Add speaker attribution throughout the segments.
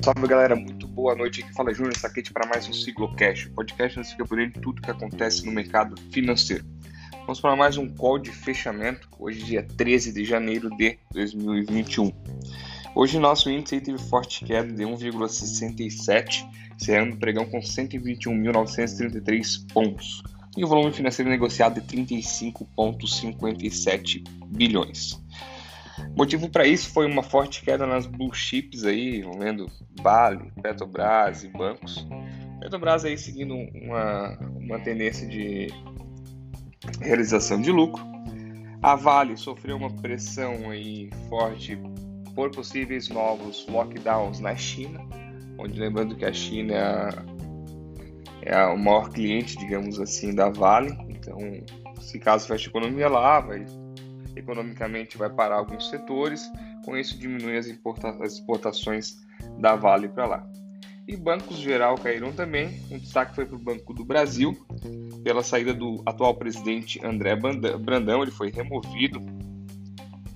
Speaker 1: Salve galera, muito boa noite. Aqui fala Júnior Saquete para mais um Siglocast, o podcast onde fica por dentro de tudo que acontece no mercado financeiro. Vamos para mais um call de fechamento, hoje dia 13 de janeiro de 2021. Hoje nosso índice teve forte queda de 1,67, encerrando o pregão com 121.933 pontos e o volume financeiro negociado de 35,57 bilhões. Motivo para isso foi uma forte queda nas blue chips aí, vendo Vale, Petrobras e bancos. Petrobras aí seguindo uma, uma tendência de realização de lucro. A Vale sofreu uma pressão aí forte por possíveis novos lockdowns na China, onde lembrando que a China é, é o maior cliente, digamos assim, da Vale. Então, se caso feche a economia lá, vai economicamente vai parar alguns setores, com isso diminui as, as exportações da Vale para lá. E bancos geral caíram também. Um destaque foi para o Banco do Brasil, pela saída do atual presidente André Brandão, ele foi removido.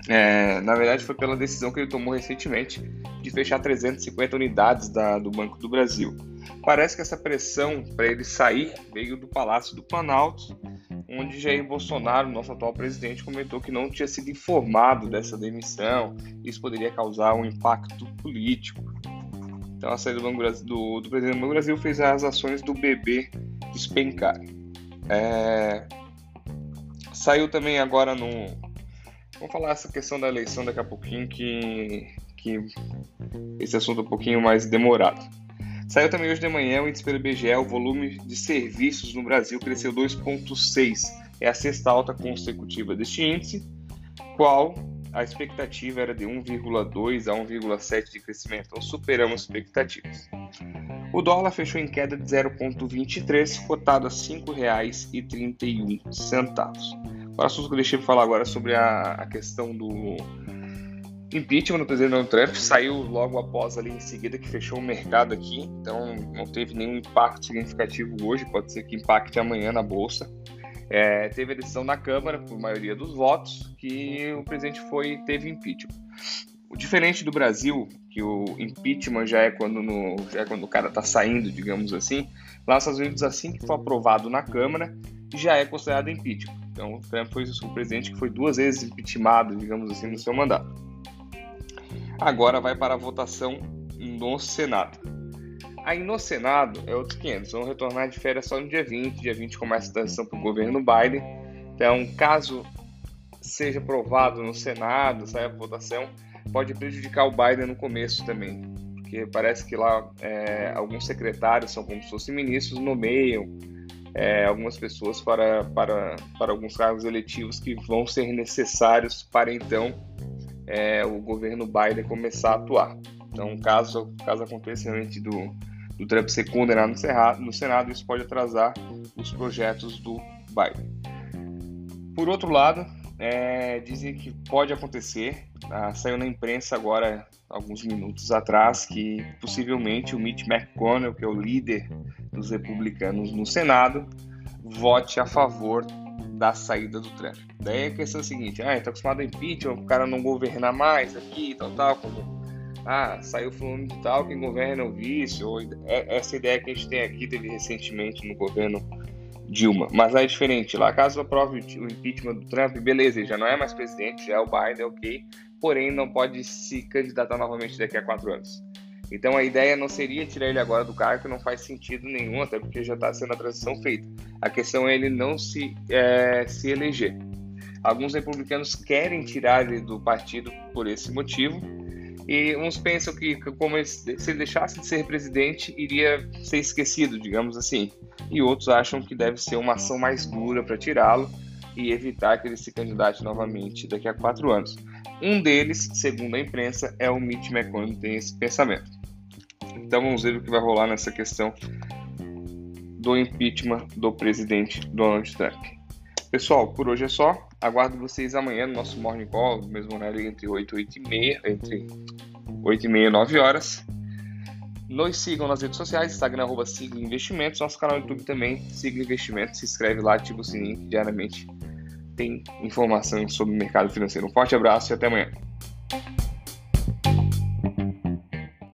Speaker 1: É, na verdade, foi pela decisão que ele tomou recentemente de fechar 350 unidades da, do Banco do Brasil. Parece que essa pressão para ele sair veio do Palácio do Planalto onde Jair Bolsonaro, nosso atual presidente, comentou que não tinha sido informado dessa demissão, isso poderia causar um impacto político. Então, a saída do, do, do presidente do Banco Brasil fez as ações do BB despencarem. É... Saiu também agora no. Vamos falar essa questão da eleição daqui a pouquinho, que, que esse assunto é um pouquinho mais demorado. Saiu também hoje de manhã o índice pelo IBGE, o volume de serviços no Brasil cresceu 2,6. É a sexta alta consecutiva deste índice, qual a expectativa era de 1,2 a 1,7 de crescimento, então superamos expectativas. O dólar fechou em queda de 0,23, cotado a R$ 5,31. O assunto que eu deixei para falar agora sobre a, a questão do impeachment do presidente Donald Trump saiu logo após ali em seguida que fechou o mercado aqui, então não teve nenhum impacto significativo hoje, pode ser que impacte amanhã na bolsa. É, teve decisão na Câmara, por maioria dos votos, que o presidente foi teve impeachment. O diferente do Brasil, que o impeachment já é quando, no, já é quando o cara está saindo, digamos assim, lá nos Estados Unidos, assim que for aprovado na Câmara, já é considerado impeachment. Então, o Trump foi o presidente que foi duas vezes impeachmentado, digamos assim, no seu mandato agora vai para a votação no Senado. Aí no Senado é outros 500, vão retornar de férias só no dia 20, dia 20 começa a transição para o governo Biden. Então, caso seja aprovado no Senado, saia a votação, pode prejudicar o Biden no começo também, porque parece que lá é, alguns secretários são como se fossem ministros, nomeiam é, algumas pessoas para, para, para alguns cargos eletivos que vão ser necessários para então é, o governo Biden começar a atuar. Então, caso, caso aconteça realmente do, do Trump ser condenado no Senado, isso pode atrasar os projetos do Biden. Por outro lado, é, dizem que pode acontecer, ah, saiu na imprensa agora, alguns minutos atrás, que possivelmente o Mitch McConnell, que é o líder dos republicanos no Senado, vote a favor da saída do Trump. Daí a questão é a seguinte, ah, tá acostumado a impeachment, o cara não governar mais aqui, tal, tal, como ah, saiu fulano de tal, quem governa é o vice, ou é, essa ideia que a gente tem aqui teve recentemente no governo Dilma. Mas lá é diferente, lá caso aprove o impeachment do Trump, beleza, ele já não é mais presidente, já é o Biden, ok, porém não pode se candidatar novamente daqui a quatro anos. Então a ideia não seria tirar ele agora do cargo, que não faz sentido nenhum, até porque já está sendo a transição feita. A questão é ele não se, é, se eleger. Alguns republicanos querem tirar ele do partido por esse motivo, e uns pensam que, como ele, se ele deixasse de ser presidente, iria ser esquecido, digamos assim. E outros acham que deve ser uma ação mais dura para tirá-lo e evitar que ele se candidate novamente daqui a quatro anos. Um deles, segundo a imprensa, é o Mitch McConnell, tem esse pensamento. Então vamos ver o que vai rolar nessa questão do impeachment do presidente Donald Trump. Pessoal, por hoje é só. Aguardo vocês amanhã no nosso Morning Call, mesmo horário entre 8 e 8 e meia, entre 8 e meia e 9 horas. Nos sigam nas redes sociais, Instagram, arroba Sigla Investimentos, nosso canal no YouTube também, Sigla Investimentos, se inscreve lá, ativa o sininho, diariamente tem informação sobre o mercado financeiro. Um forte abraço e até amanhã.